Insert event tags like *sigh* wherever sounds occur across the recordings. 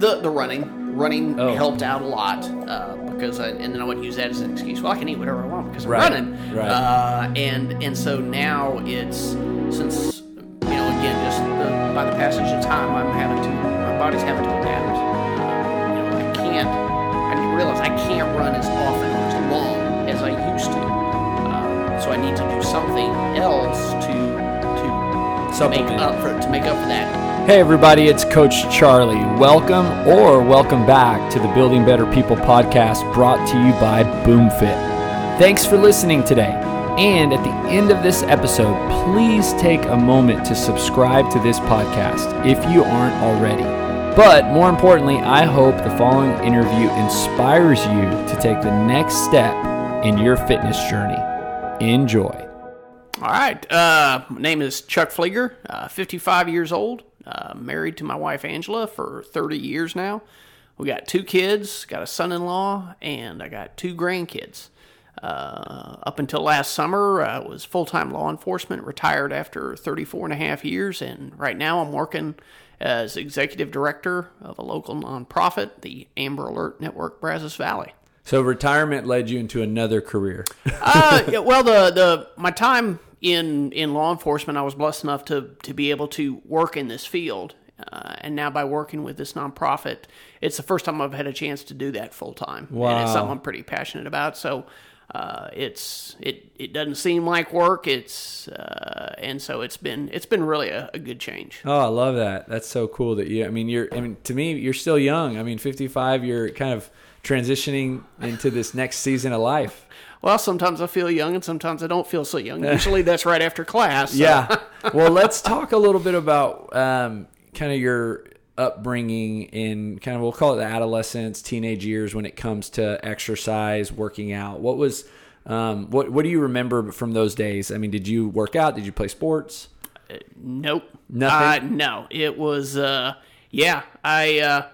The the running running Oh. helped out a lot uh, because I, and then I would use that as an excuse. Well, I can eat whatever I want because I'm Right, running. right. Uh, and and so now it's since you know again just the, by the passage of time I'm having to my body's having to adapt. Uh, you know I can't I realize I can't run as often or as long as I used to. Um, so I need to do something else to to make Supplement. up for to make up for that. Hey everybody, it's Coach Charlie. Welcome or welcome back to the Building Better People podcast brought to you by BoomFit. Thanks for listening today. And at the end of this episode, please take a moment to subscribe to this podcast if you aren't already. But more importantly, I hope the following interview inspires you to take the next step in your fitness journey. Enjoy. All right. Uh, my name is Chuck Fleeger, uh, 55 years old, uh, married to my wife Angela for 30 years now. We got two kids, got a son in law, and I got two grandkids. Uh, up until last summer, I was full time law enforcement, retired after 34 and a half years, and right now I'm working as executive director of a local nonprofit, the Amber Alert Network Brazos Valley. So retirement led you into another career. uh, yeah, well, the the my time in in law enforcement, I was blessed enough to to be able to work in this field, uh, and now by working with this nonprofit, it's the first time I've had a chance to do that full time. Wow. and it's something I'm pretty passionate about. So. Uh, it's it, it doesn't seem like work. It's uh, and so it's been it's been really a, a good change. Oh, I love that. That's so cool that you. I mean, you're. I mean, to me, you're still young. I mean, 55. You're kind of transitioning into this next season of life. Well, sometimes I feel young, and sometimes I don't feel so young. Usually that's right after class. so- Yeah. *laughs* well, let's talk a little bit about um, kind of your upbringing in kind of we'll call it the adolescence, teenage years when it comes to exercise, working out. What was um, what What do you remember from those days? I mean, did you work out? Did you play sports? Nope. Nothing? Uh, no, it was. Uh, yeah, I. Uh,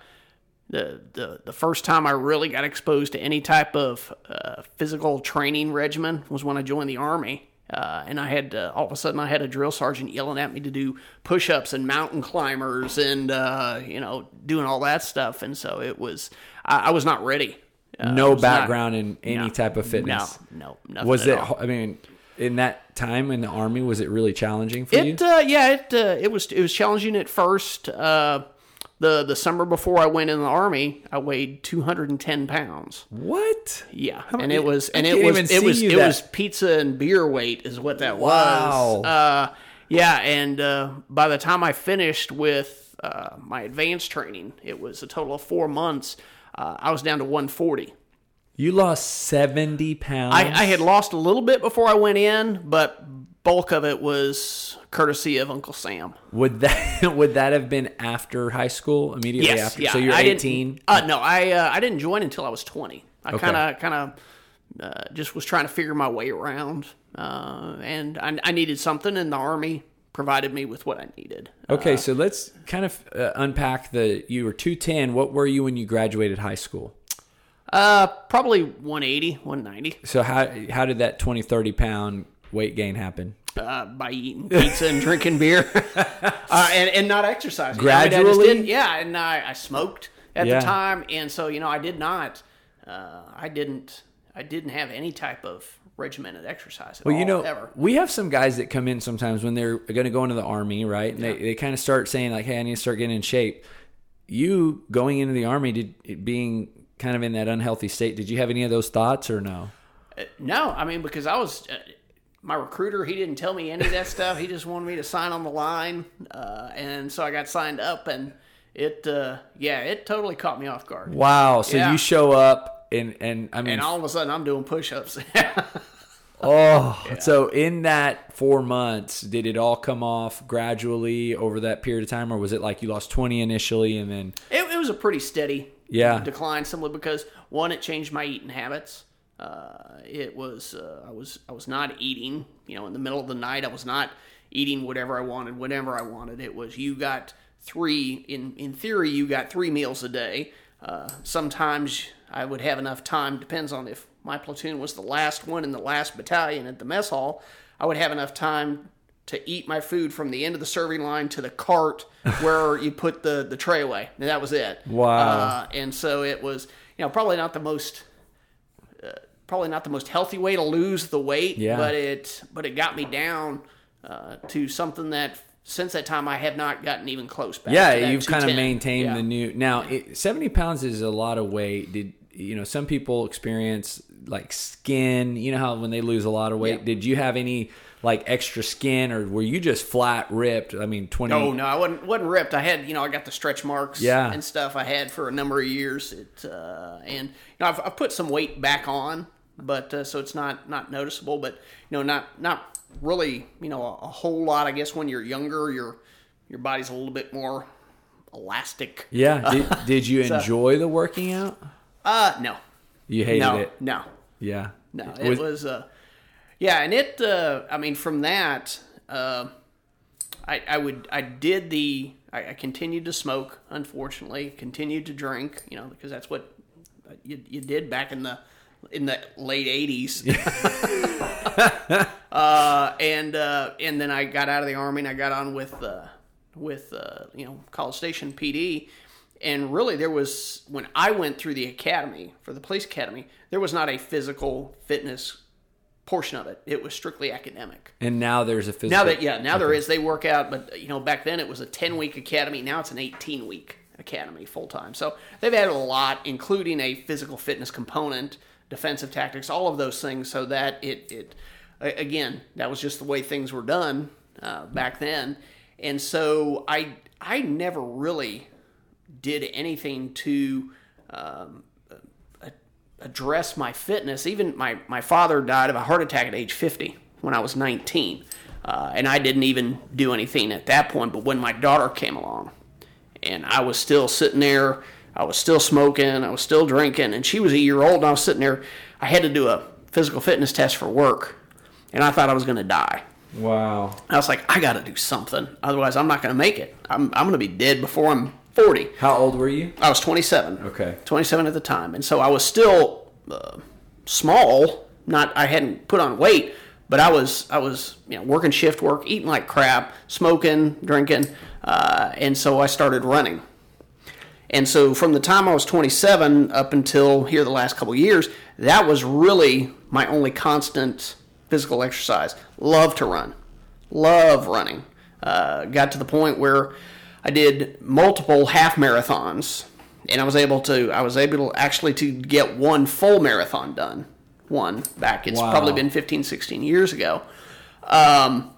the, the the first time I really got exposed to any type of uh, physical training regimen was when I joined the army. Uh, and I had uh, all of a sudden I had a drill sergeant yelling at me to do push-ups and mountain climbers and uh, you know doing all that stuff, and so it was I, I was not ready. Uh, no was not- background in any no, type of fitness. No, no, nothing Was it? all. I mean, in that time in the army, was it really challenging for you? It uh, yeah, it uh, it was it was challenging at first. Uh, the the summer before I went in the army, I weighed 210 pounds. What? Yeah, How and it was and it was it was it that- was pizza and beer weight is what that Wow. was. Uh, yeah, and uh, by the time I finished with uh, my advanced training, it was a total of four months. Uh, I was down to 140. You lost seventy pounds. I, I had lost a little bit before I went in, but bulk of it was courtesy of Uncle Sam. Would that *laughs* would that have been after high school? Immediately Yes, after. yeah. So you're I eighteen. Uh, no, I uh, I didn't join until I was twenty. I kind of kind of uh, just was trying to figure my way around, uh, and I, I needed something, and the army provided me with what I needed. Okay, so let's kind of uh, unpack the. You were two ten. What were you when you graduated high school? Uh, probably 180, 190 So how how did that 20, 30 pound weight gain happen? Uh, by eating pizza and drinking beer, *laughs* uh, and and not exercising. I mean, I Gradually? yeah, and I, I smoked at Yeah. the time, and so you know I did not, uh, I didn't, I didn't have any type of regimented exercise. At Well, you know, ever. we have some guys that come in sometimes when they're going to go into the army, right? And they, they kind of start saying like, "Hey, I need to start getting in shape." You going into the army, did being kind of in that unhealthy state, did you have any of those thoughts or no? No, I mean because I was uh, my recruiter. He didn't tell me any of that stuff. He just wanted me to sign on the line, uh, and so I got signed up, and it uh, yeah, it totally caught me off guard. Wow. So Yeah. you show up and and I mean, And all of a sudden, I'm doing push-ups. *laughs* oh, so in that four months, did it all come off gradually over that period of time, or was it like you lost twenty initially and then? it, it was a pretty steady Yeah. decline, simply because one, it changed my eating habits. Uh, it was uh, I was I was not eating. You know, in the middle of the night, I was not eating whatever I wanted, whenever I wanted. It was you got three in in theory you got three meals a day. Uh, sometimes I would have enough time. Depends on if my platoon was the last one in the last battalion at the mess hall. I would have enough time to eat my food from the end of the serving line to the cart *laughs* where you put the the tray away. And that was it. Wow. Uh, and so it was, you know, probably not the most probably not the most healthy way to lose the weight, Yeah. but it but it got me down uh, to something that since that time I have not gotten even close back. Yeah, you've kind of maintained Yeah. the new. Now, it, seventy pounds is a lot of weight. Did you know some people experience like skin? You know how when they lose a lot of weight, Yeah. did you have any like extra skin, or were you just flat ripped? I mean, twenty. No, no, I wasn't wasn't ripped. I had, you know, I got the stretch marks Yeah. and stuff I had for a number of years. It uh, and you know, I've, I've put some weight back on, but uh, so it's not not noticeable. But you know, not not really, you know, a, a whole lot. I guess when you're younger, your your body's a little bit more elastic. Yeah. *laughs* Did, did you enjoy the working out? Uh, no, You hated no, it. no, Yeah. no. It was, uh, yeah, and it. Uh, I mean, from that, uh, I, I would, I did the, I, I continued to smoke. Unfortunately, continued to drink. You know, because that's what you, you did back in the in the late '80s. *laughs* uh, and uh, and then I got out of the army and I got on with uh, with uh, you know College Station PD. And really, there was when I went through the academy for the police academy, there was not a physical fitness portion of it. It was strictly academic. And now there's a physical. Now that yeah, now there is. They work out, but you know back then it was a ten week academy. Now it's an eighteen week academy full time. So they've added a lot, including a physical fitness component, defensive tactics, all of those things, so that it it again that was just the way things were done uh, back then. And so I I never really did anything to um, address my fitness. Even my, my father died of a heart attack at age 50 when I was 19. Uh, and I didn't even do anything at that point. But when my daughter came along, and I was still sitting there, I was still smoking, I was still drinking, and she was a year old, and I was sitting there. I had to do a physical fitness test for work, and I thought I was going to die. Wow. I was like, I got to do something, otherwise I'm not going to make it. I'm, I'm going to be dead before I'm 40. How old were you? I was 27. Okay. 27 at the time, and so I was still uh, small. Not I hadn't put on weight, but I was I was you know working shift work, eating like crap, smoking, drinking, uh, and so I started running. And so from the time I was 27 up until here the last couple years, that was really my only constant physical exercise. Love to run, love running. Uh, got to the point where I did multiple half marathons, and I was able to I was able to actually to get one full marathon done. One back. It's Wow. probably been 15, 16 years ago. Um,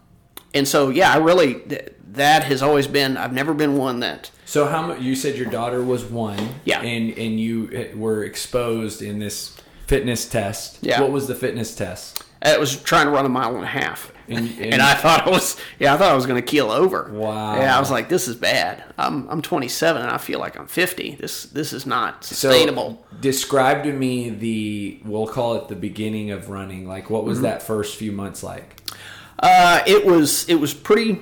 and so yeah, I really th- that has always been. I've never been one that So how much? You said your daughter was one. Yeah. And and you uh, were exposed in this fitness test. Yeah. What was the fitness test? It was trying to run a mile and a half. And- *laughs* And, and- I thought I was, yeah, I thought I was going to keel over. Wow. Yeah, I was like, this is bad. I'm, I'm 27 and I feel like I'm 50. This, this is not So, sustainable. describe to me the we'll call it the beginning of running. Like what Mm-hmm. was that first few months like? Uh, it was, it was pretty,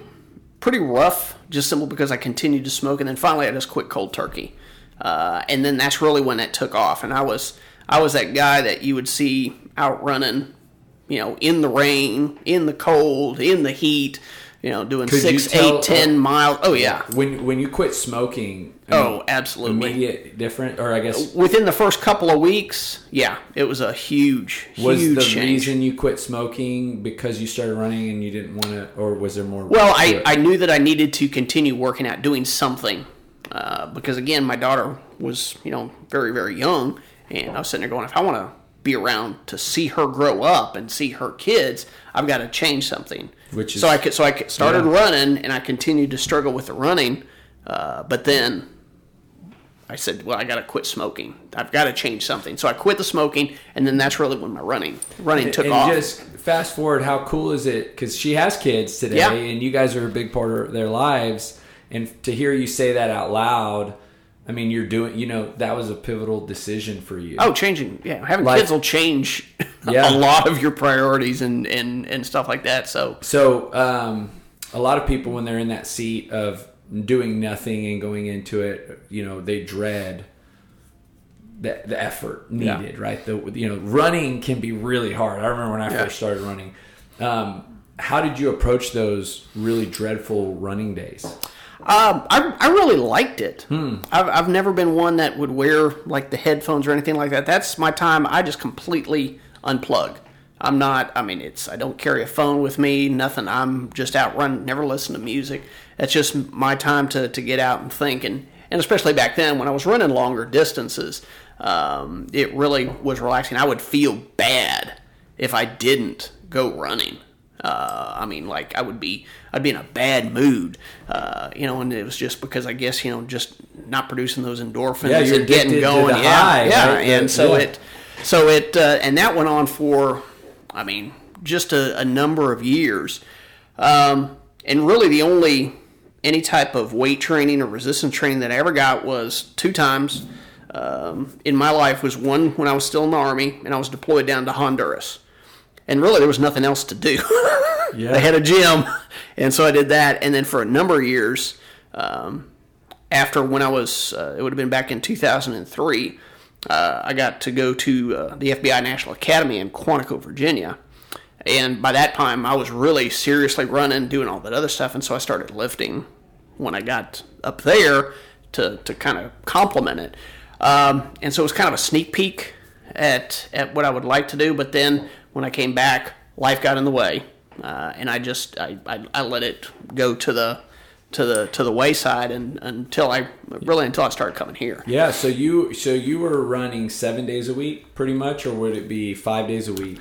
pretty rough. Just simple because I continued to smoke, and then finally I just quit cold turkey. Uh, and then that's really when it took off. And I was, I was that guy that you would see out running, you know, in the rain, in the cold, in the heat. You know, doing Could six, tell- eight, ten miles. Oh yeah. When when you quit smoking. Oh, absolutely. Immediate different, or I guess within the first couple of weeks, yeah, it was a huge, was huge the change. reason you quit smoking because you started running and you didn't want to, or was there more? well, I, it? I knew that I needed to continue working out, doing something, uh, because again, my daughter was you know very very young, and I was sitting there going, if I want to be around to see her grow up and see her kids, I've got to change something. Which is- so I could, so I started Yeah. running, and I continued to struggle with the running, uh, but then I said, well, I got to quit smoking. I've got to change something. So I quit the smoking, and then that's really when my running running took and off. just fast forward, how cool is it? Because she has kids today, Yeah. and you guys are a big part of their lives. And to hear you say that out loud, I mean, you're doing. You know, that was a pivotal decision for you. oh, changing. Yeah, having Like- kids will change *laughs* Yeah. a lot of your priorities and, and, and stuff like that. So So, um, a lot of people, when they're in that seat of doing nothing and going into it, you know, they dread the, the effort needed, right? The you know, running can be really hard. I remember when I Yeah. first started running. Um, how did you approach those really dreadful running days? Um, I, I really liked it. I've, I've never been one that would wear like the headphones or anything like that. That's my time. I just completely unplug. I'm not. I mean, it's. I don't carry a phone with me. Nothing. I'm just out running. Never listen to music. That's just my time to, to get out and think. And and especially back then when I was running longer distances, um, it really was relaxing. I would feel bad if I didn't go running. Uh, I mean, like I would be, I'd be in a bad mood, uh, you know, and it was just because I guess you know just not producing those endorphins Yeah, you're and getting going, yeah, high, yeah, right? and so Yeah. it, so it, uh, and that went on for, I mean, just a, a number of years, um, and really the only any type of weight training or resistance training that I ever got was two times um, in my life was one when I was still in the army and I was deployed down to Honduras and really there was nothing else to do. *laughs* Yeah. they had a gym, *laughs* and so I did that. And then for a number of years, um, after when I was, uh, it would have been back in 2003, uh, I got to go to uh, the FBI National Academy in Quantico, Virginia. And by that time, I was really seriously running, doing all that other stuff. And so I started lifting when I got up there to, to kind of complement it. Um, and so it was kind of a sneak peek at, at what I would like to do. But then when I came back, life got in the way. Uh, and I just I, I, I let it go to the to the to the wayside and until I really until I started coming here. Yeah, so you so you were running seven days a week, pretty much, or would it be five days a week?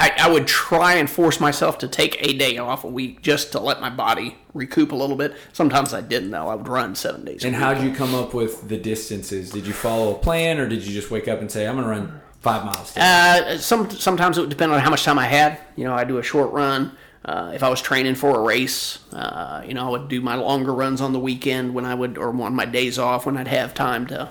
I, I would try and force myself to take a day off a week just to let my body recoup a little bit. Sometimes I didn't though. I would run seven days. And how did you come up with the distances? Did you follow a plan, or did you just wake up and say, "I'm going to run five miles"? today"? Uh, some sometimes it would depend on how much time I had. You know, I do a short run. Uh, if I was training for a race, uh, you know, I would do my longer runs on the weekend when I would, or on my days off when I'd have time to,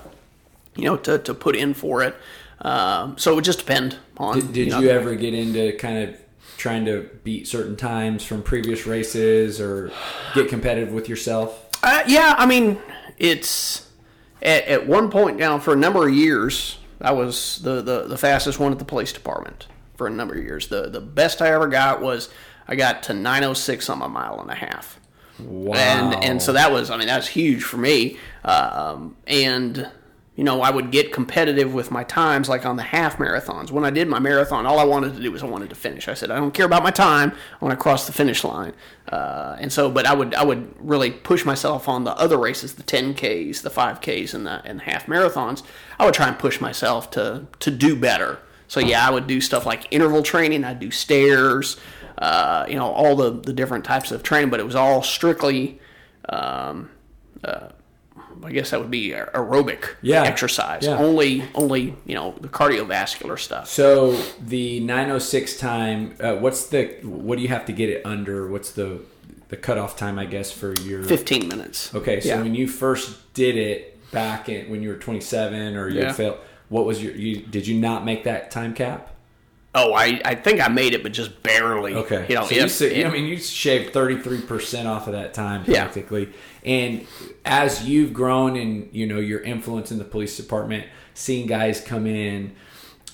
you know, to, to put in for it. Um, so it would just depend on. Did, did know, you ever get into kind of trying to beat certain times from previous races, or get competitive with yourself? Uh, yeah, I mean, it's at, at one point now for a number of years, I was the, the, the fastest one at the police department for a number of years. The the best I ever got was I got to 906 on my mile and a half. Wow. And and so that was I mean that's huge for me. Um, and you know I would get competitive with my times like on the half marathons. When I did my marathon, all I wanted to do was I wanted to finish. I said I don't care about my time. I want to cross the finish line. Uh, and so, but I would I would really push myself on the other races, the 10ks, the 5ks, and the and the half marathons. I would try and push myself to to do better. So yeah, I would do stuff like interval training. I'd do stairs uh, you know, all the, the different types of training, but it was all strictly, um, uh, I guess that would be aerobic Yeah. exercise. Yeah. Only, only, you know, the cardiovascular stuff. So the 906 time, uh, what's the what do you have to get it under? What's the the cutoff time, I guess, for your 15 minutes. Okay, so Yeah. when you first did it back in when you were 27 or you Yeah. failed, what was your you did you not make that time cap? Oh, I, I think I made it, but just barely. Okay, You know, so you, if- I mean, you shaved 33 percent off of that time Yeah. practically. And as you've grown and you know your influence in the police department, seeing guys come in,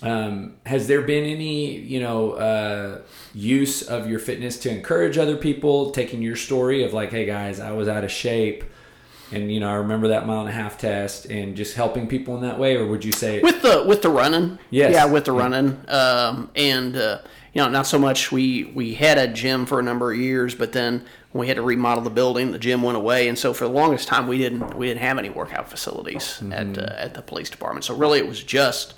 um, has there been any you know uh, use of your fitness to encourage other people? Taking your story of like, hey guys, I was out of shape. And you know, I remember that mile and a half test, and just helping people in that way, or would you say with the with the running. Yes. Yeah, with the running. Um, and uh, you know, not so much. We we had a gym for a number of years, but then when we had to remodel the building, the gym went away, and so for the longest time, we didn't we didn't have any workout facilities at uh, at the police department. So really, it was just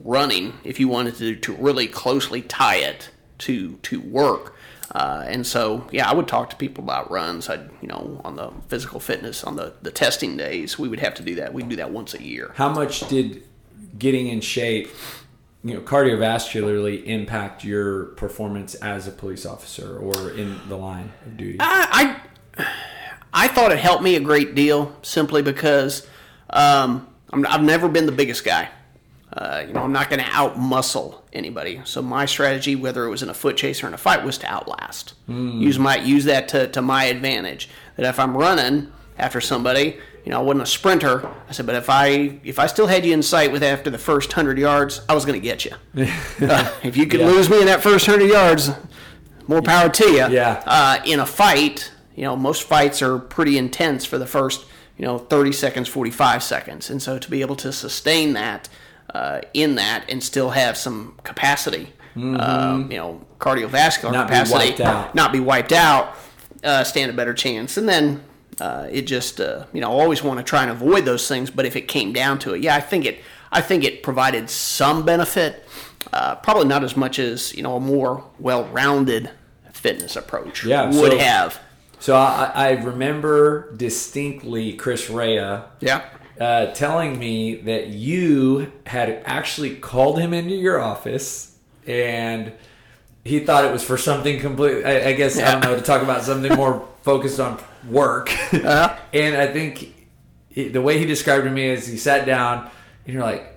running. If you wanted to to really closely tie it to to work. Uh, and so, yeah, I would talk to people about runs. I'd, you know, on the physical fitness, on the, the testing days, we would have to do that. We'd do that once a year. How much did getting in shape, you know, cardiovascularly impact your performance as a police officer or in the line of duty? I, I I thought it helped me a great deal simply because um, I'm, I've never been the biggest guy. Uh, you know, I'm not going to out muscle anybody. So my strategy, whether it was in a foot chase or in a fight, was to outlast. Use my use that to, to my advantage. That if I'm running after somebody, you know, I wasn't a sprinter. I said, but if I if I still had you in sight with after the first hundred yards, I was going to get you. *laughs* Uh, if you could lose me in that first hundred yards, more power to you. Yeah. Uh, in a fight, you know, most fights are pretty intense for the first, you know, 30 seconds, 45 seconds. And so to be able to sustain that uh, in that and still have some capacity, um, you know, cardiovascular Mm-hmm. Not be capacity, wiped out. not be wiped out, uh, stand a better chance. And then uh, it just, uh, you know, always want to try and avoid those things. But if it came down to it, yeah, I think it, I think it provided some benefit. Uh, probably not as much as you know a more well-rounded fitness approach Yeah, would so- have. So I, I remember distinctly Chris Rea Yeah. Uh, telling me that you had actually called him into your office and he thought it was for something completely, I, I guess, I don't know, to talk about something more *laughs* focused on work. Uh-huh. *laughs* and I think he, the way he described to me is he sat down and you're like,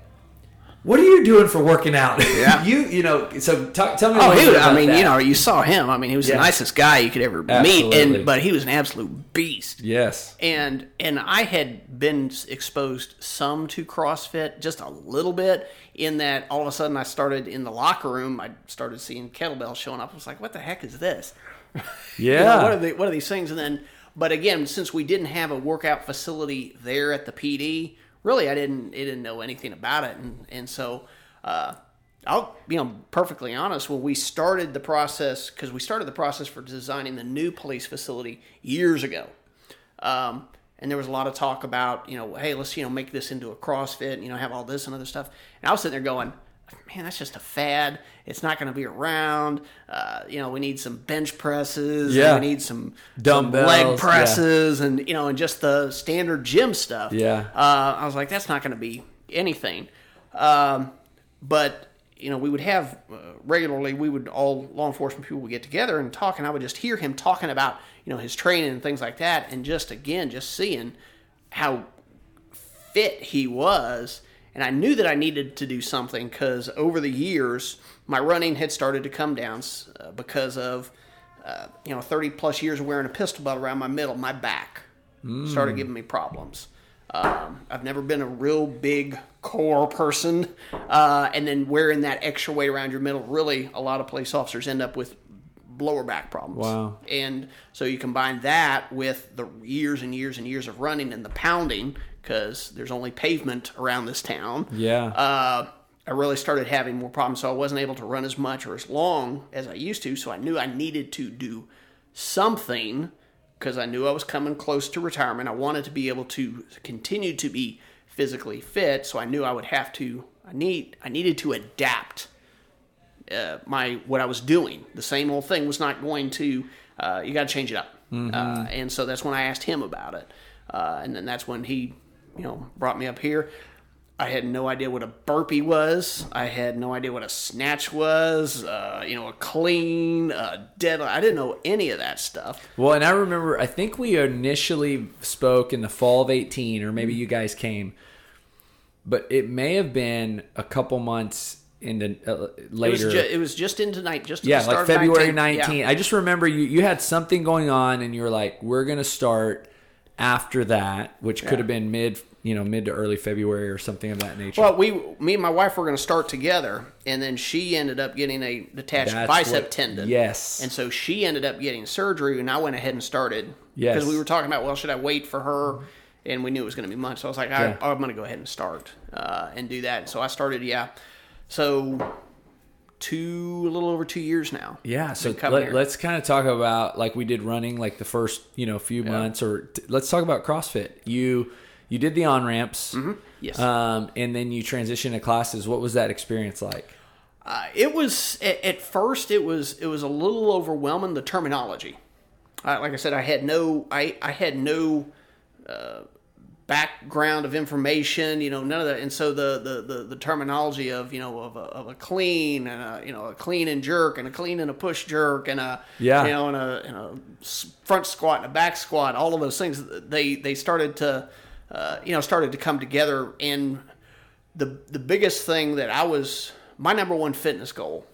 what are you doing for working out? Yeah. *laughs* you, you know, so talk, tell me Oh, was, I mean, that. you know, you saw him. I mean, he was Yeah. the nicest guy you could ever meet, Absolutely. and but he was an absolute beast. Yes. and and I had been exposed some to CrossFit, just a little bit. In that, all of a sudden, I started in the locker room. I started seeing kettlebells showing up. I was like, "What the heck is this? *laughs* You know, Yeah. what are the, what are these things?" And then, but again, since we didn't have a workout facility there at the PD, really, I didn't I didn't know anything about it, and and so. Uh, I'll be you know, perfectly honest. When we started the process, because we started the process for designing the new police facility years ago, um, and there was a lot of talk about, you know, hey, let's you know make this into a CrossFit, you know, have all this and other stuff. And I was sitting there going, man, that's just a fad. It's not going to be around. Uh, you know, we need some bench presses. Yeah. we need some, some leg yeah. presses, and you know, and just the standard gym stuff. Yeah. Uh, I was like, that's not going to be anything. Um, but you know, we would have uh, regularly. We would all law enforcement people would get together and talk, and I would just hear him talking about you know his training and things like that, and just again, just seeing how fit he was. And I knew that I needed to do something because over the years, my running had started to come down uh, because of, uh, you know, 30 plus years of wearing a pistol belt around my middle, my back started giving me problems. Um, I've never been a real big core person. Uh, and then wearing that extra weight around your middle, really, a lot of police officers end up with lower back problems. Wow. And so you combine that with the years and years and years of running and the pounding, because there's only pavement around this town. Yeah. Uh, I really started having more problems, so I wasn't able to run as much or as long as I used to. So I knew I needed to do something because I knew I was coming close to retirement. I wanted to be able to continue to be physically fit, so I knew I would have to. I need. I needed to adapt uh, my what I was doing. The same old thing was not going to. Uh, you got to change it up, uh, and so that's when I asked him about it, uh, and then that's when he, you know, brought me up here. I had no idea what a burpee was. I had no idea what a snatch was. Uh, you know, a clean, a dead. I didn't know any of that stuff. Well, and I remember, I think we initially spoke in the fall of 18, or maybe you guys came, but it may have been a couple months into uh, It was, later. ju- it was just into night, just yeah, like February 19. 19. Yeah. I just remember you, you had something going on, and you were like, we're going to start after that, which could have been mid, you know, mid to early February or something of that nature. Well, we, me and my wife were going to start together, and then she ended up getting a detached That's bicep what- tendon. yes. And so she ended up getting surgery, and I went ahead and started. Yes. Because we were talking about, well, should I wait for her? And we knew it was going to be months. So I was like, Yeah. I, I'm going to go ahead and start uh, and do that. So I started, yeah. So two, a little over two years now. Yeah, so let, us kind of talk about like we did running like the first you know few months, or t- let's talk about CrossFit. You you did the on ramps, Mm-hmm. Yes. um, and then you transitioned to classes. What was that experience like? Uh, it was at, at first it was it was a little overwhelming the terminology. Uh, like I said, I had no I I had no uh, background of information, you know, none of that, and so the the, the, the terminology of you know of a, of a clean and a you know a clean and jerk and a clean and a push jerk and a Yeah. you know and a, and a front squat and a back squat, all of those things they they started to uh, you know started to come together and the the biggest thing that I was my number one fitness goal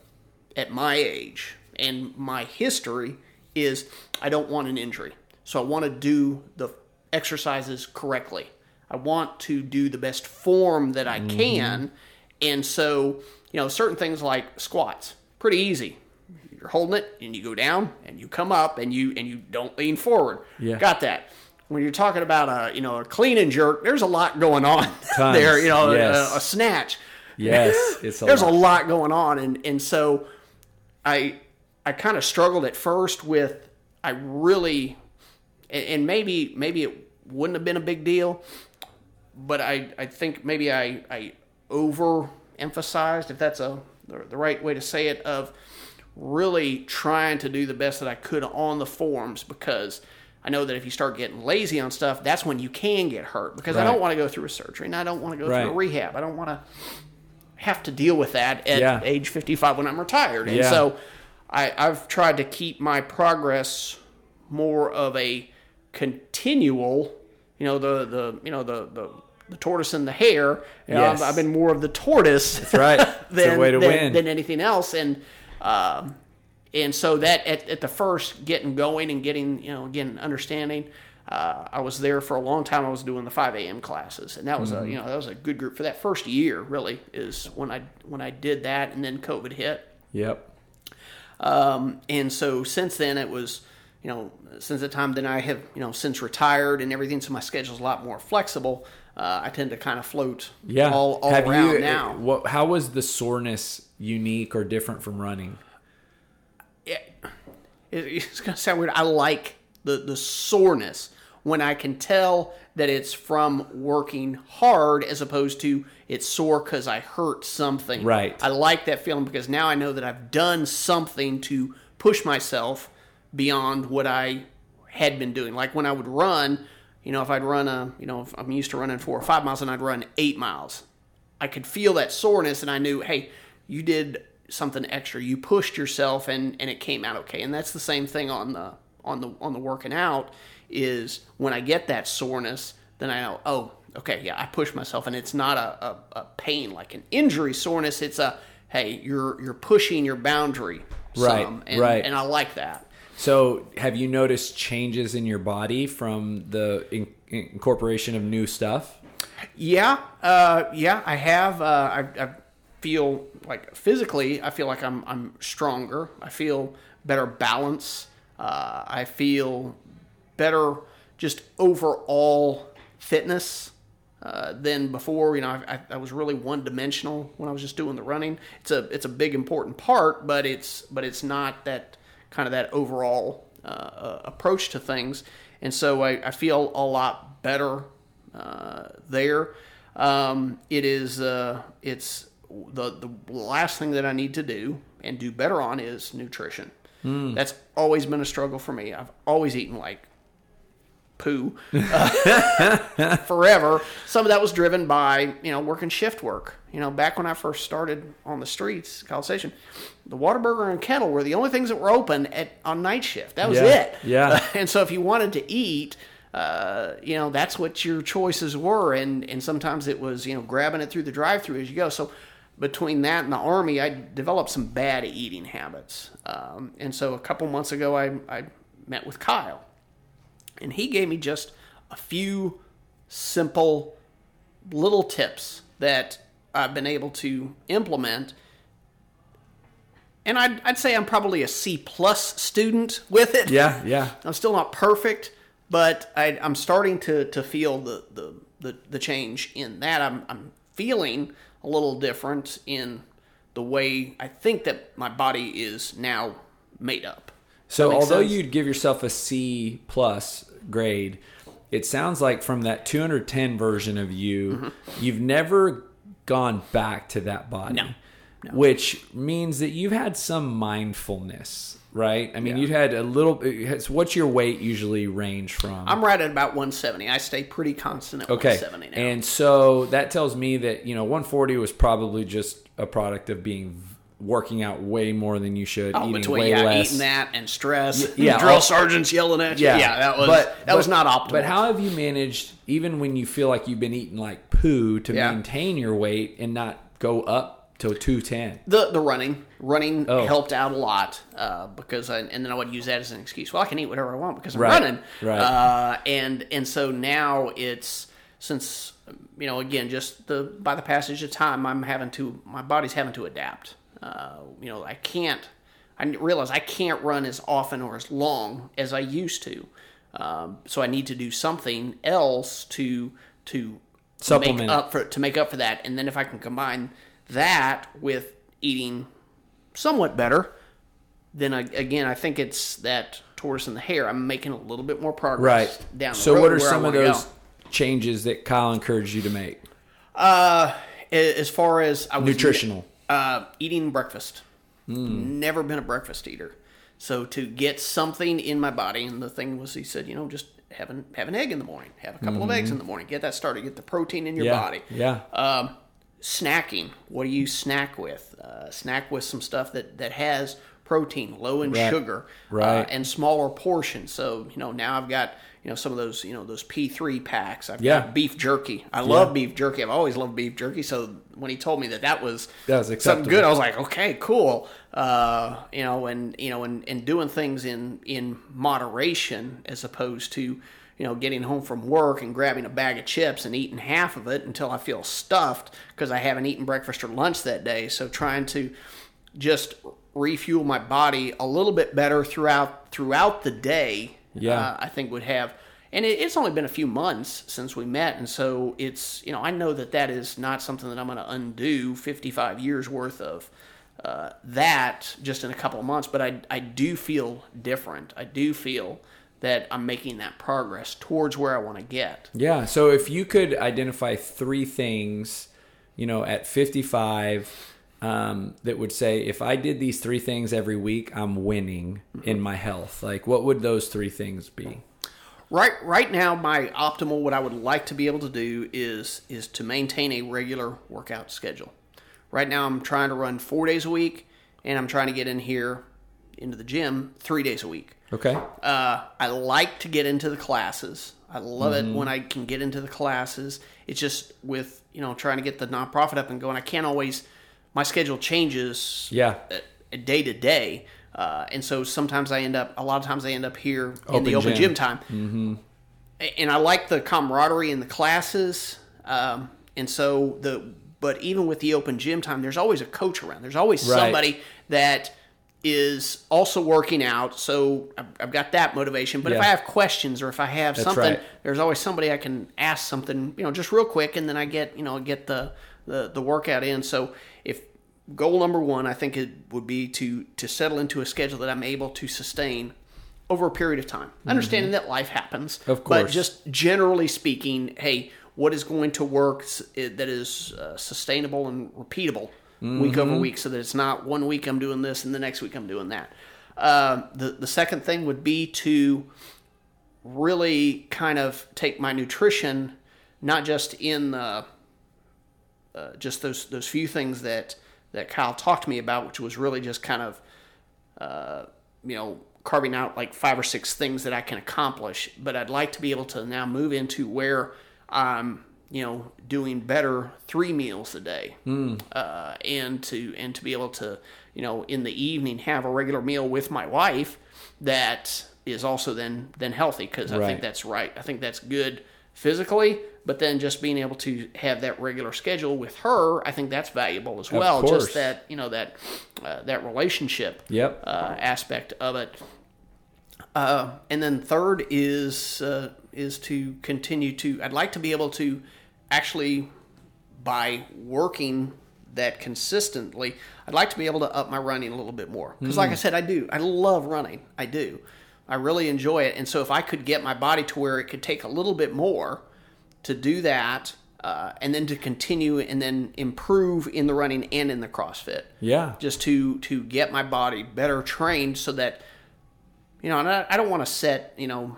at my age and my history is I don't want an injury. So I want to do the exercises correctly. I want to do the best form that I can. And so, you know, certain things like squats, pretty easy. you're holding it and you go down and you come up and you and you don't lean forward. Yeah. Got that. When you're talking about a you know a clean and jerk, there's a lot going on *laughs* Tons, there. You know, yes. a, a snatch. Yes, *laughs* it's a there's lot. a lot going on, and and so I I kind of struggled at first with I really and, and maybe maybe it wouldn't have been a big deal, but I I think maybe I I overemphasized if that's a the, the right way to say it of really trying to do the best that I could on the forms because I know that if you start getting lazy on stuff, that's when you can get hurt because I don't want to go through a surgery and I don't want to go through a rehab. I don't want to have to deal with that at Yeah. age 55 when I'm retired. And Yeah. so I, I've tried to keep my progress more of a continual, you know, the, the you know, the, the, the tortoise and the hare. You know, Yes. I've, I've been more of the tortoise. That's right. *laughs* Than, way to than, win. than anything else. And, um, and so that at, at the first getting going and getting, you know, again, understanding, uh, I was there for a long time. I was doing the 5 a.m. classes, and that was Mm-hmm. a you know that was a good group for that first year. Really, is when I when I did that, and then COVID hit. Yep. Um, and so since then, it was, you know, since the time then I have, you know, since retired and everything, so my schedule's a lot more flexible. Uh, I tend to kind of float Yeah. all, all Have around you, now. What? How was the soreness unique or different from running? It, *laughs* it's gonna sound weird. I like the the soreness when I can tell that it's from working hard as opposed to it's sore because I hurt something. Right. I like that feeling because now I know that I've done something to push myself beyond what I had been doing. Like when I would run, you know, if I'd run a, you know, if I'm used to running four or five miles and I'd run eight miles, I could feel that soreness and I knew, hey, you did something extra. You pushed yourself and, and it came out okay. And that's the same thing on the on the on the working out is when I get that soreness, then I know, oh, okay, yeah, I push myself and it's not a, a, a pain like an injury soreness. It's a hey, you're you're pushing your boundary Right, some. And, right. and I like that. So, have you noticed changes in your body from the in- incorporation of new stuff? Yeah, uh, yeah, I have. Uh, I, I feel like physically, I feel like I'm I'm stronger. I feel better balance. Uh, I feel better just overall fitness uh, than before. You know, I, I, I was really one dimensional when I was just doing the running. It's a it's a big important part, but it's but it's not that kind of that overall uh, approach to things. And so I, I feel a lot better uh, there. Um, it is uh, it's the the last thing that I need to do and do better on is nutrition. That's always been a struggle for me. I've always eaten like poo uh, *laughs* forever. Some of that was driven by you know working shift work. You know, back when I first started on the streets, College Station, the Whataburger and Kettle were the only things that were open at on night shift. That was Yeah, it. yeah. *laughs* and so if you wanted to eat. Uh, you know that's what your choices were, and and sometimes it was you know grabbing it through the drive-through as you go. So between that and the army, I developed some bad eating habits. Um, and so a couple months ago, I I met with Kyle, and he gave me just a few simple little tips that I've been able to implement. And I'd, I'd say I'm probably a C plus student with it. Yeah, yeah. *laughs* I'm still not perfect, but I, I'm starting to, to feel the, the, the, the change in that. I'm, I'm feeling a little different in the way I think that my body is now made up. So, although sense? you'd give yourself a C plus grade, it sounds like from that 210 version of you, you've never gone back to that body. Mm-hmm. No. Which means that you've had some mindfulness, right? I mean, you've had a little. What's your weight usually range from? I'm right at about 170. I stay pretty constant at Okay. 170 now. And so that tells me that, you know, 140 was probably just a product of being working out way more than you should, Oh, eating between way yeah, less. eating that and stress, yeah, *laughs* drill sergeants yelling at you. Yeah, that was that was not optimal. But how have you managed, even when you feel like you've been eating like poo, to Yeah. maintain your weight and not go up to 210? the the running running Oh. helped out a lot uh, because I, and then I would use that as an excuse. Well, I can eat whatever I want because I'm Right, running. right. Uh, and and so now it's since you know again just the by the passage of time I'm having to my body's having to adapt. Uh, you know I can't I realize I can't run as often or as long as I used to. Um, so I need to do something else to to Supplement make up for to make up for that. And then if I can combine that with eating somewhat better, then I, again I think it's that tortoise and the hare. I'm making a little bit more progress Right. down the so road what are some of those changes that Kyle encouraged you to make? Uh, as far as I was Nutritional. uh, eating breakfast. Never been a breakfast eater. So to get something in my body, and the thing was, he said, you know, just have an have an egg in the morning, have a couple of eggs in the morning, get that started, get the protein in your yeah. body. Yeah. Um, snacking. What do you snack with? Uh, snack with some stuff that that has protein, low in Right. sugar, Right. uh, and smaller portions. So you know now I've got you know some of those you know those P three packs. I've Yeah. got beef jerky. I love beef jerky. I've always loved beef jerky. So when he told me that that was That was something good, I was like, okay, cool. Uh, you know, and you know, and, and doing things in in moderation as opposed to you know getting home from work and grabbing a bag of chips and eating half of it until I feel stuffed because I haven't eaten breakfast or lunch that day. So trying to just refuel my body a little bit better throughout throughout the day. Yeah. uh, I think would have. And it, it's only been a few months since we met, and so it's you know I know that that is not something that I'm going to undo 55 years worth of uh, that just in a couple of months. But I I do feel different. I do feel that I'm making that progress towards where I want to get. Yeah. So if you could identify three things, you know, at 55, um, that would say, if I did these three things every week, I'm winning in my health. Like, what would those three things be? Right right now my optimal what I would like to be able to do is is to maintain a regular workout schedule. Right now I'm trying to run 4 days a week and I'm trying to get in here into the gym 3 days a week. Okay. Uh, I like to get into the classes. I love Mm-hmm. it when I can get into the classes. It's just with you know trying to get the nonprofit up and going. I can't always. My schedule changes. Yeah. Day to day, uh, and so sometimes I end up. A lot of times I end up here in Open the open gym. gym, time. Mm-hmm. And I like the camaraderie in the classes, um, and so the. But even with the open gym time, there's always a coach around. There's always Right. somebody that is also working out. So I've, I've got that motivation. But if I have questions or if I have something, right. there's always somebody I can ask something, you know, just real quick, and then I get, you know, get the the, the workout in. So if goal number one, I think it would be to to settle into a schedule that I'm able to sustain over a period of time. Understanding that life happens, of course, but just generally speaking, hey, what is going to work that is uh, sustainable and repeatable week Mm-hmm. over week, so that it's not one week I'm doing this and the next week I'm doing that. Uh, the the second thing would be to really kind of take my nutrition, not just in the uh, just those those few things that that Kyle talked to me about, which was really just kind of uh, you know carving out like five or six things that I can accomplish. But I'd like to be able to now move into where I'm you know doing better three meals a day, uh, and to and to be able to you know in the evening have a regular meal with my wife that is also then then healthy because I Right. think that's right. I think that's good physically, but then just being able to have that regular schedule with her, I think that's valuable as well. Just that you know that uh, that relationship Yep. uh, aspect of it. Uh, and then third is uh, is to continue to. I'd like to be able to actually by working that consistently. I'd like to be able to up my running a little bit more because, like I said, I do. I love running. I do. I really enjoy it. And so, if I could get my body to where it could take a little bit more to do that, uh, and then to continue and then improve in the running and in the CrossFit Yeah. just to to get my body better trained so that you know and I, I don't want to set you know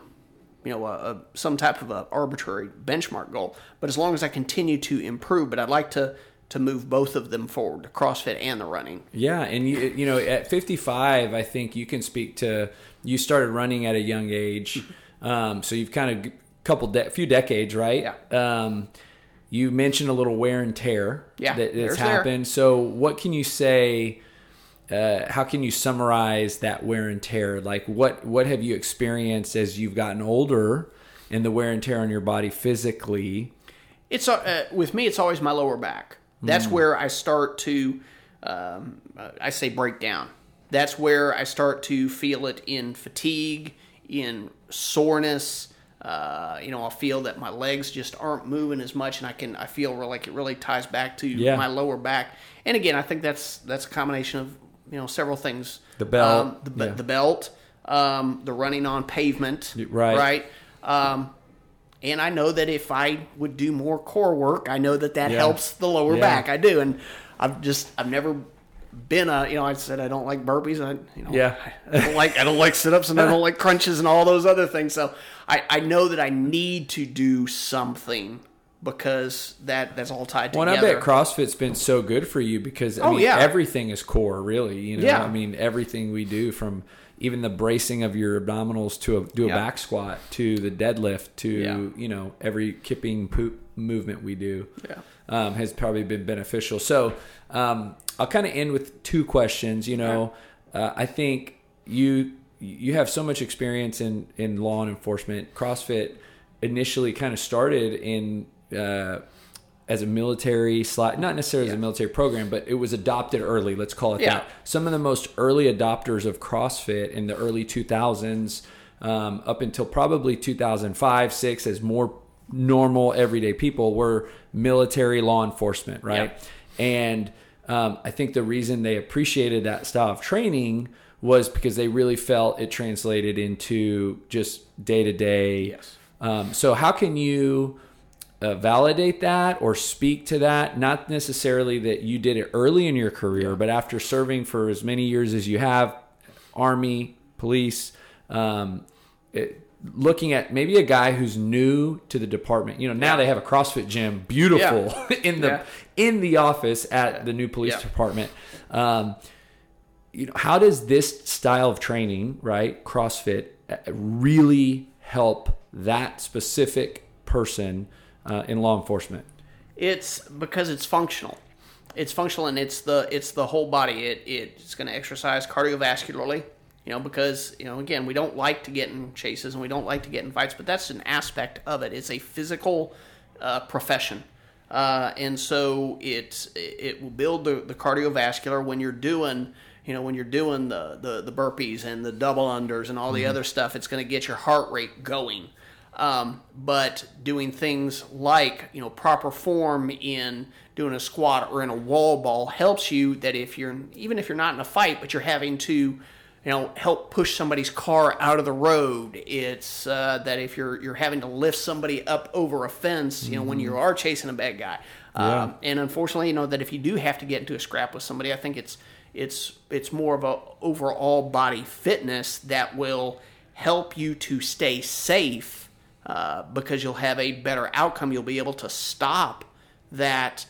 you know a, a, some type of a arbitrary benchmark goal but as long as I continue to improve but I'd like to to move both of them forward the CrossFit and the running Yeah, and you you know at 55, I think you can speak to you started running at a young age, um, so you've kind of couple de- few decades, right? Yeah. Um, you mentioned a little wear and tear Yeah, that, that's there's there. happened. So what can you say? Uh, how can you summarize that wear and tear? Like what what have you experienced as you've gotten older, and the wear and tear on your body physically? It's uh, with me. It's always my lower back. That's where I start to, um, uh, I say break down. that's where I start to feel it in fatigue, in soreness. Uh, you know, I'll feel that my legs just aren't moving as much, and I can I feel like it really ties back to Yeah. my lower back. And again, I think that's that's a combination of you know several things. The belt, um, the, yeah. the belt, um, the running on pavement, right. right. Um, and I know that if I would do more core work, I know that that Yeah. helps the lower Yeah. back. I do, and I've just I've never been a you know I said I don't like burpees. I you know Yeah. *laughs* I don't like I don't like sit ups and I don't like crunches and all those other things. So I I know that I need to do something because that that's all tied together. Well, I bet CrossFit's been so good for you because I Oh, mean yeah. everything is core, really. You know, Yeah. I mean everything we do from even the bracing of your abdominals to a, do a Yeah. back squat to the deadlift to Yeah. you know every kipping poop movement we do Yeah. um, has probably been beneficial. So um, I'll kind of end with two questions. You know, uh, I think you you have so much experience in in law enforcement. CrossFit initially kind of started in uh, as a military slot, not necessarily as a military program, but it was adopted early. Let's call it Yeah. that. Some of the most early adopters of CrossFit in the early 2000s, um, up until probably 2005, six, as more normal everyday people were military law enforcement, right? And um, I think the reason they appreciated that style of training was because they really felt it translated into just day to day. Yes. Um, so how can you uh, validate that or speak to that? Not necessarily that you did it early in your career, but after serving for as many years as you have, Army, police, um, it, looking at maybe a guy who's new to the department. You know, now they have a CrossFit gym, beautiful *laughs* in the Yeah. in the office at the new police Yeah. department. Um, you know, how does this style of training, right, CrossFit, uh, really help that specific person uh, in law enforcement? It's because it's functional. It's functional and it's the it's the whole body. It it's going to exercise cardiovascularly. You know, because you know, again, we don't like to get in chases and we don't like to get in fights, but that's an aspect of it. It's a physical uh, profession, uh, and so it it will build the, the cardiovascular when you're doing you know when you're doing the the, the burpees and the double unders and all the other stuff. It's going to get your heart rate going. Um, but doing things like you know proper form in doing a squat or in a wall ball helps you that if you're even if you're not in a fight but you're having to you know help push somebody's car out of the road. It's uh, that if you're you're having to lift somebody up over a fence you know when you are chasing a bad guy. Um, and unfortunately you know that if you do have to get into a scrap with somebody i think it's it's it's more of a overall body fitness that will help you to stay safe uh, because you'll have a better outcome. You'll be able to stop that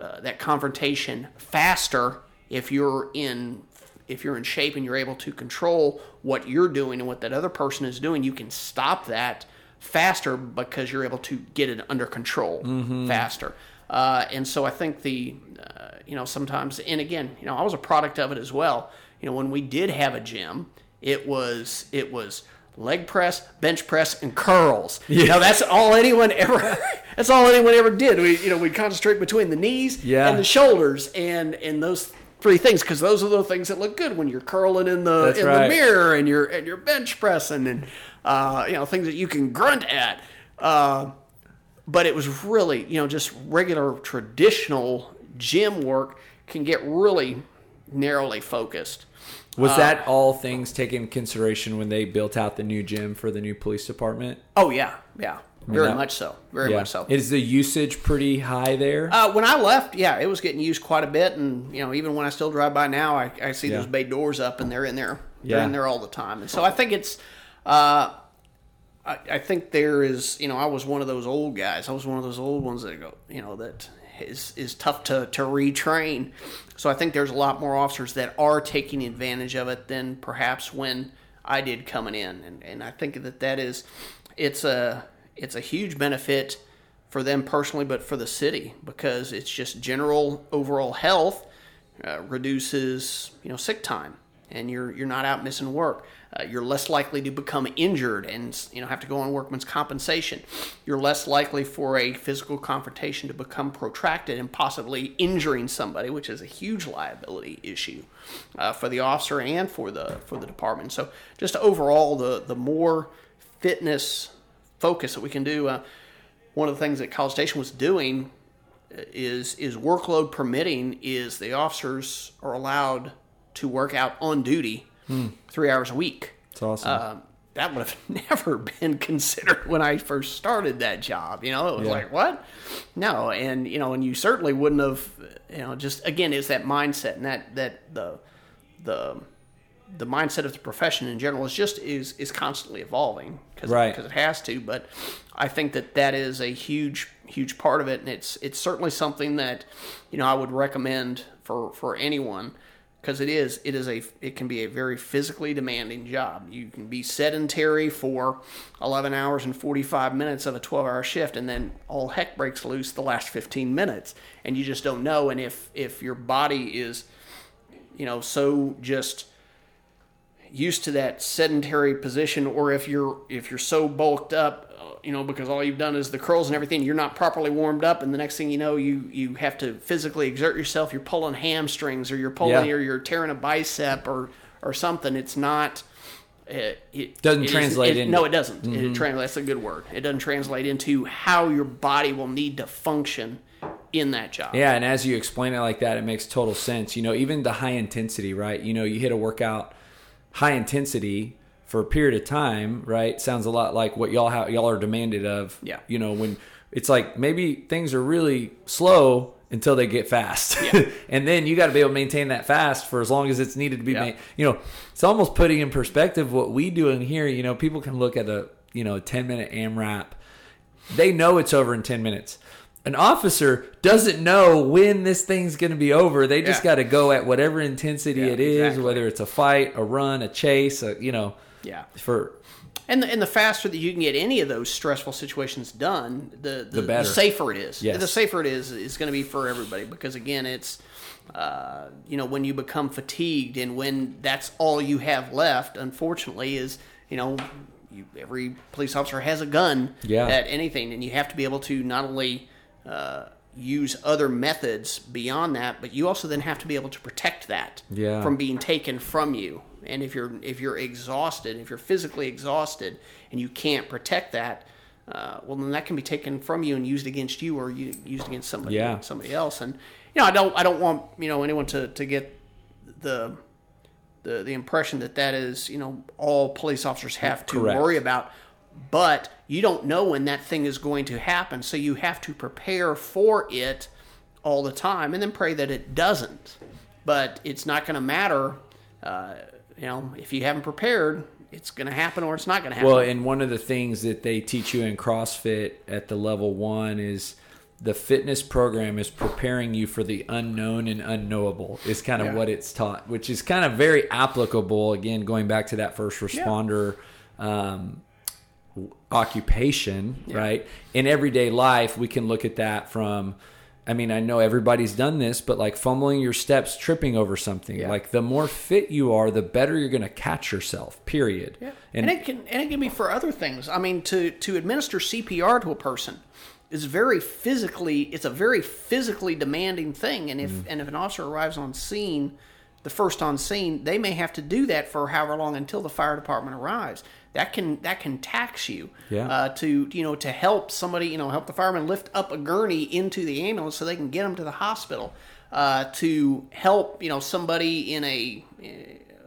uh, that confrontation faster if you're in if you're in shape and you're able to control what you're doing and what that other person is doing. You can stop that faster because you're able to get it under control faster. Uh, and so I think the uh, you know sometimes and again you know I was a product of it as well. You know when we did have a gym, it was it was leg press, bench press, and curls. You know, that's all anyone ever. *laughs* That's all anyone ever did. We, you know, we concentrate between the knees Yeah. and the shoulders, and and those three things because those are the things that look good when you're curling in the That's in right. the mirror and you're and you're bench pressing and uh, you know things that you can grunt at. Uh, but it was really you know just regular traditional gym work can get really narrowly focused. Was Uh, that all things taken in consideration when they built out the new gym for the new police department? Oh yeah, yeah, very that- much so, very much so. Is the usage pretty high there? Uh, when I left, yeah, it was getting used quite a bit, and you know, even when I still drive by now, I, I see Yeah. those bay doors up, and they're in there. They're Yeah. in there all the time, and so I think it's. Uh, I, I think there is, you know, I was one of those old guys. I was one of those old ones that go, you know, that is is tough to to retrain. So I think there's a lot more officers that are taking advantage of it than perhaps when I did coming in, and and I think that that is, it's a it's a huge benefit for them personally, but for the city because it's just general overall health uh, reduces you know sick time. and you're you're not out missing work. Uh, you're less likely to become injured and you know have to go on workman's compensation. You're less likely for a physical confrontation to become protracted and possibly injuring somebody, which is a huge liability issue uh, for the officer and for the for the department. So just overall, the the more fitness focus that we can do. Uh, one of the things that College Station was doing is is workload permitting is the officers are allowed to work out on duty three hours a week. It's awesome. Uh, that would have *laughs* never been considered when I first started that job. You know, it was Yeah. like what? No, and you know, and you certainly wouldn't have. You know, just again, it's that mindset and that that the the the mindset of the profession in general is just is is constantly evolving because Right. because it has to. But I think that that is a huge huge part of it, and it's it's certainly something that you know I would recommend for for anyone because it is it is a it can be a very physically demanding job. You can be sedentary for 11 hours and 45 minutes of a 12 hour shift, and then all heck breaks loose the last 15 minutes, and you just don't know. And if if your body is you know so just used to that sedentary position or if you're if you're so bulked up you know because all you've done is the curls and everything you're not properly warmed up and the next thing you know you you have to physically exert yourself you're pulling hamstrings or you're pulling Yeah. or you're tearing a bicep or or something it's not it, it Doesn't it translate it- into- no it doesn't it mm-hmm. translates that's a good word it doesn't translate into how your body will need to function in that job Yeah, and as you explain it like that, it makes total sense. You know, even the high intensity, right? You know, you hit a workout high intensity for a period of time, right? Sounds a lot like what y'all have, y'all are demanded of. Yeah. You know, when it's like maybe things are really slow until they get fast, Yeah. *laughs* and then you got to be able to maintain that fast for as long as it's needed to be. Yeah. made. You know, it's almost putting in perspective what we do in here. You know, people can look at a you know a ten minute AMRAP they know it's over in 10 minutes. An officer doesn't know when this thing's going to be over. They just Yeah. got to go at whatever intensity it is, exactly. whether it's a fight, a run, a chase, a, you know, yeah for And the, and the faster that you can get any of those stressful situations done, the the, the, better. safer it is. Yes. The safer it is is going to be for everybody because again, it's uh, you know when you become fatigued and when that's all you have left, unfortunately, is you know you, every police officer has a gun Yeah. at anything, and you have to be able to not only uh, use other methods beyond that, but you also then have to be able to protect that Yeah. from being taken from you. And if you're if you're exhausted, if you're physically exhausted, and you can't protect that, uh, well, then that can be taken from you and used against you, or you, used against somebody Yeah. somebody else. And you know, I don't I don't want you know anyone to, to get the the the impression that that is you know all police officers have to Correct. worry about. But you don't know when that thing is going to happen, so you have to prepare for it all the time, and then pray that it doesn't. But it's not going to matter, uh, you know, if you haven't prepared, it's going to happen or it's not going to happen. Well, and one of the things that they teach you in CrossFit at the level one is the fitness program is preparing you for the unknown and unknowable is kind of Yeah. what it's taught, which is kind of very applicable. Again, going back to that first responder um, occupation, right? In everyday life, we can look at that from. I mean, I know everybody's done this, but like fumbling your steps, tripping over something. Yeah. Like the more fit you are, the better you're going to catch yourself. Period. Yeah. And, it can and it can be for other things. I mean, to to administer CPR to a person is very physically it's a very physically demanding thing. And if Mm-hmm. and if an officer arrives on scene, the first on scene, they may have to do that for however long until the fire department arrives. That can that can tax you Yeah. uh, to you know to help somebody you know help the fireman lift up a gurney into the ambulance so they can get them to the hospital. Uh, to help you know somebody in a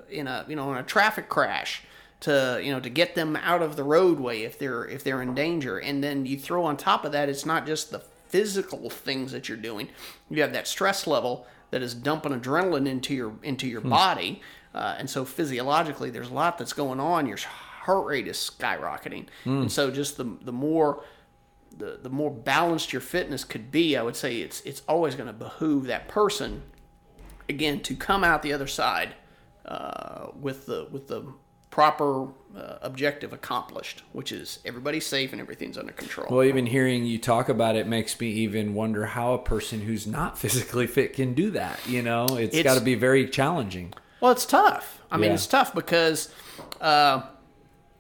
in a you know in a traffic crash to you know to get them out of the roadway if they're if they're in danger and then you throw on top of that it's not just the physical things that you're doing you have that stress level that is dumping adrenaline into your into your body uh, and so physiologically there's a lot that's going on your heart rate is skyrocketing and so just the the more the, the more balanced your fitness could be, I would say it's it's always going to behoove that person again to come out the other side uh, with the with the proper uh, objective accomplished, which is everybody's safe and everything's under control. Well, even hearing you talk about it makes me even wonder how a person who's not *laughs* physically fit can do that. You know, it's It's- got to be very challenging. Well, it's tough. I mean, Yeah. it's tough because, uh,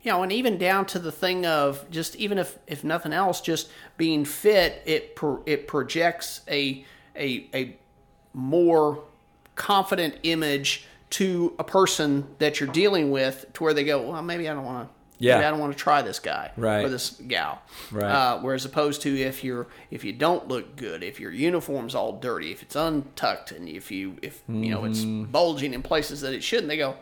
you know, and even down to the thing of just even if if nothing else, just being fit, it pro- it projects a a a more confident image to a person that you're dealing with, to where they go, well, maybe I don't want to. Yeah. Maybe I don't want to try this guy Right. or this gal. Right. Uh, whereas opposed to if you're if you don't look good, if your uniform's all dirty, if it's untucked, and if you if you know it's Mm-hmm. bulging in places that it shouldn't, they go.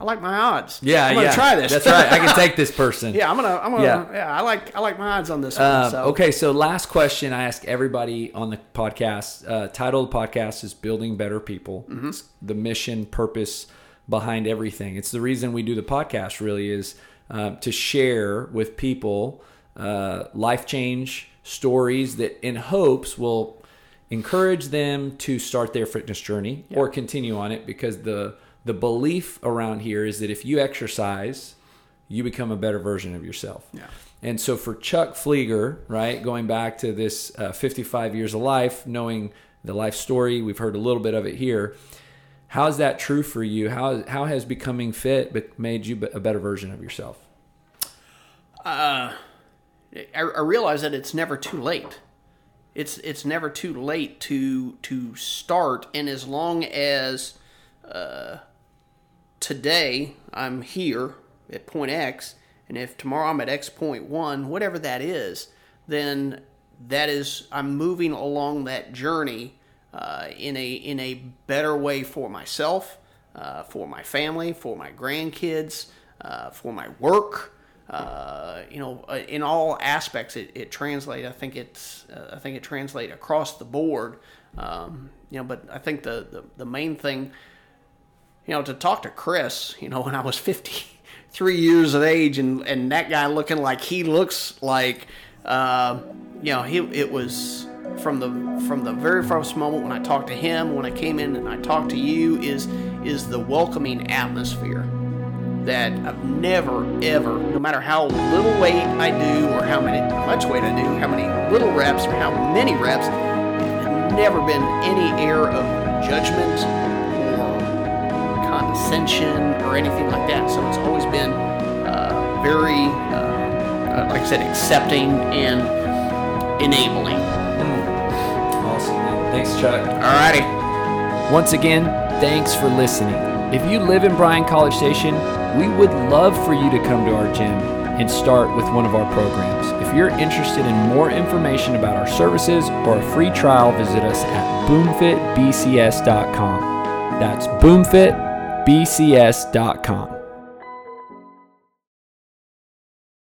I like my odds. Yeah, I'm gonna yeah. try this. That's right. I can take this *laughs* person. yeah, I'm gonna. I'm gonna. Yeah. Yeah. I like. I like my odds on this one. Um, so. Okay, so last question I ask everybody on the podcast. Uh, title of the podcast is "Building Better People." It's the mission, purpose behind everything. It's the reason we do the podcast. Really, is uh, to share with people uh, life change stories that, in hopes, will encourage them to start their fitness journey or continue on it. Because the the belief around here is that if you exercise, you become a better version of yourself. Yeah. And so for Chuck Fleeger, right, going back to this uh, 55 years of life, knowing the life story, we've heard a little bit of it here. How's that true for you? How how has becoming fit made you a better version of yourself? I, I realize that it's never too late. It's it's never too late to to start, and as long as uh, today I'm here at point X, and if tomorrow I'm at X point one, whatever that is, then that is I'm moving along that journey uh, in a in a better way for myself, uh, for my family, for my grandkids, uh, for my work. Uh, you know, uh, in all aspects, it, it translates. I think it's. Uh, I think it translates across the board. Um, you know, but I think the, the the main thing you know, to talk to Chris, you know, *laughs* when I was 53 years of age and, and that guy looking like he looks like, uh, you know, he, it was from the, from the very first moment when I talked to him, when I came in and I talked to you is, is the welcoming atmosphere that I've never, ever, no matter how little weight I do or how many, much weight I do, how many little reps or how many reps, never been any air of judgment or condescension or anything like that. So it's always been uh, very, uh, uh, like I said, accepting and enabling. Awesome. Thanks, Chuck. Alrighty. Once again, thanks for listening. If you live in Bryan College Station, we would love for you to come to our gym and start with one of our programs. If you're interested in more information about our services or a free trial, visit us at boomfitbcs.com. That's boomfitbcs.com.